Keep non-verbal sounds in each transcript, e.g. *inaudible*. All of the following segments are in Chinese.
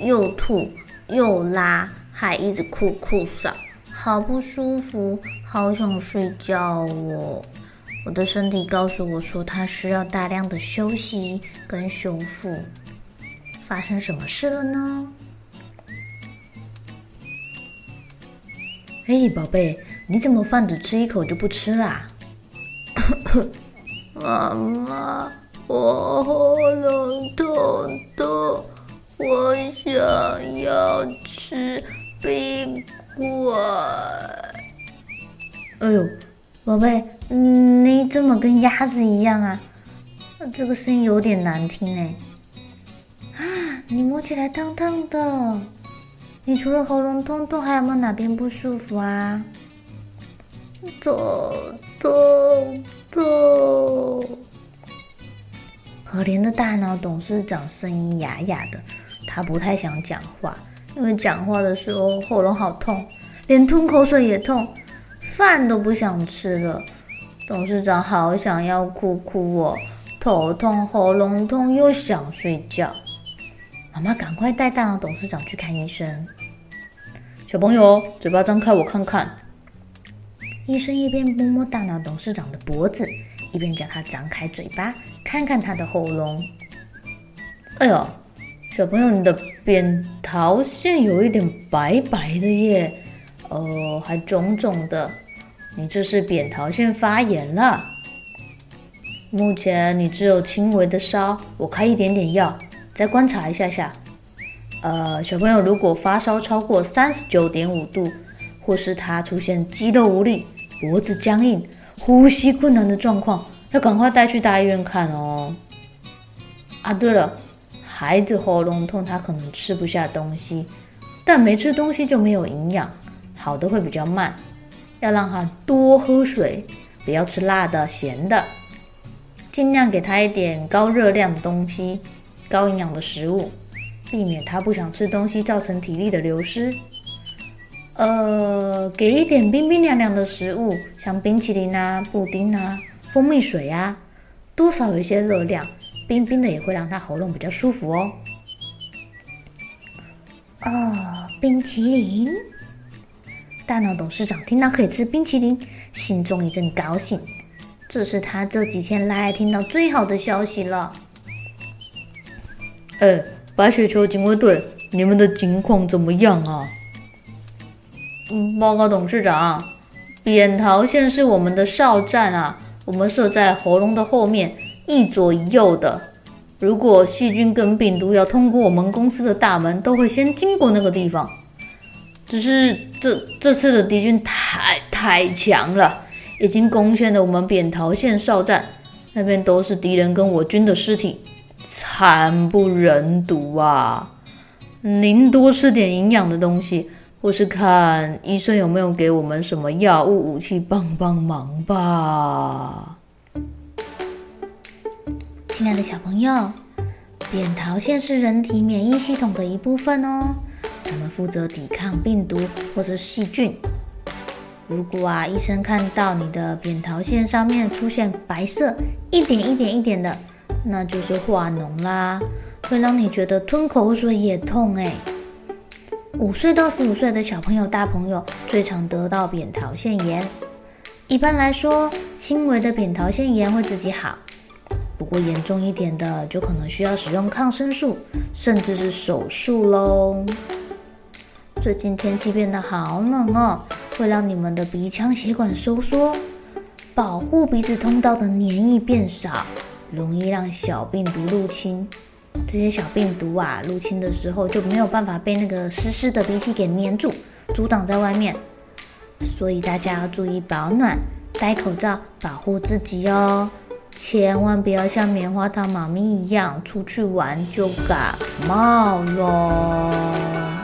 又吐又拉，还一直哭哭嗓，好不舒服，好想睡觉哦。我的身体告诉我说，它需要大量的休息跟修复。发生什么事了呢？嘿，宝贝，你怎么饭只吃一口就不吃啦？妈 *coughs* 妈，我这么跟鸭子一样啊？那这个声音有点难听哎。啊，你摸起来烫烫的。你除了喉咙痛痛，还有没有哪边不舒服啊？痛痛痛。可怜的大脑董事长声音哑哑的。他不太想讲话，因为讲话的时候喉咙好痛，连吞口水也痛，饭都不想吃了。董事长好想要哭哭哦，头痛、喉咙痛又想睡觉。妈妈赶快带大脑董事长去看医生。小朋友，嘴巴张开，我看看。医生一边摸摸大脑董事长的脖子，一边叫他张开嘴巴，看看他的喉咙。哎呦！小朋友，你的扁桃腺有一点白白的耶，呃，还肿肿的，你这是扁桃腺发炎了。目前你只有轻微的烧，我开一点点药，再观察一下下。呃，小朋友，如果发烧超过三十九点五度，或是他出现肌肉无力、脖子僵硬、呼吸困难的状况，要赶快带去大医院看哦。啊，对了。孩子喉咙痛，他可能吃不下东西，但没吃东西就没有营养，好的会比较慢。要让他多喝水，不要吃辣的、咸的，尽量给他一点高热量的东西、高营养的食物，避免他不想吃东西造成体力的流失。呃，给一点冰冰凉凉的食物，像冰淇淋啊、布丁啊、蜂蜜水啊，多少有一些热量。冰冰的也会让他喉咙比较舒服哦。哦，冰淇淋！大脑董事长听到可以吃冰淇淋，心中一阵高兴。这是他这几天来听到最好的消息了。哎，白雪球警卫队，你们的情况怎么样啊？嗯，报告董事长，扁桃腺是我们的哨站啊，我们设在喉咙的后面。一左一右的，如果细菌跟病毒要通过我们公司的大门，都会先经过那个地方。只是这这次的敌军太太强了，已经攻陷了我们扁桃腺哨站，那边都是敌人跟我军的尸体，惨不忍睹啊！您多吃点营养的东西，或是看医生有没有给我们什么药物、武器帮帮忙吧。亲爱的小朋友，扁桃腺是人体免疫系统的一部分哦，它们负责抵抗病毒或者细菌。如果啊，医生看到你的扁桃腺上面出现白色一点一点一点的，那就是化脓啦，会让你觉得吞口水也痛诶。五岁到十五岁的小朋友、大朋友最常得到扁桃腺炎。一般来说，轻微的扁桃腺炎会自己好。不过严重一点的，就可能需要使用抗生素，甚至是手术喽。最近天气变得好冷哦，会让你们的鼻腔血管收缩，保护鼻子通道的粘液变少，容易让小病毒入侵。这些小病毒啊，入侵的时候就没有办法被那个湿湿的鼻涕给粘住，阻挡在外面。所以大家要注意保暖，戴口罩保护自己哦。千万不要像棉花糖妈咪一样出去玩就感冒了。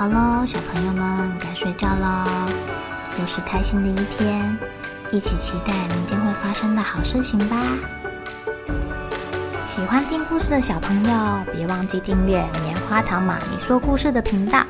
好喽，小朋友们该睡觉喽，又是开心的一天，一起期待明天会发生的好事情吧。喜欢听故事的小朋友，别忘记订阅棉花糖妈咪说故事的频道。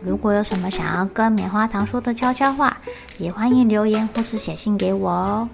如果有什么想要跟棉花糖说的悄悄话，也欢迎留言或是写信给我哦。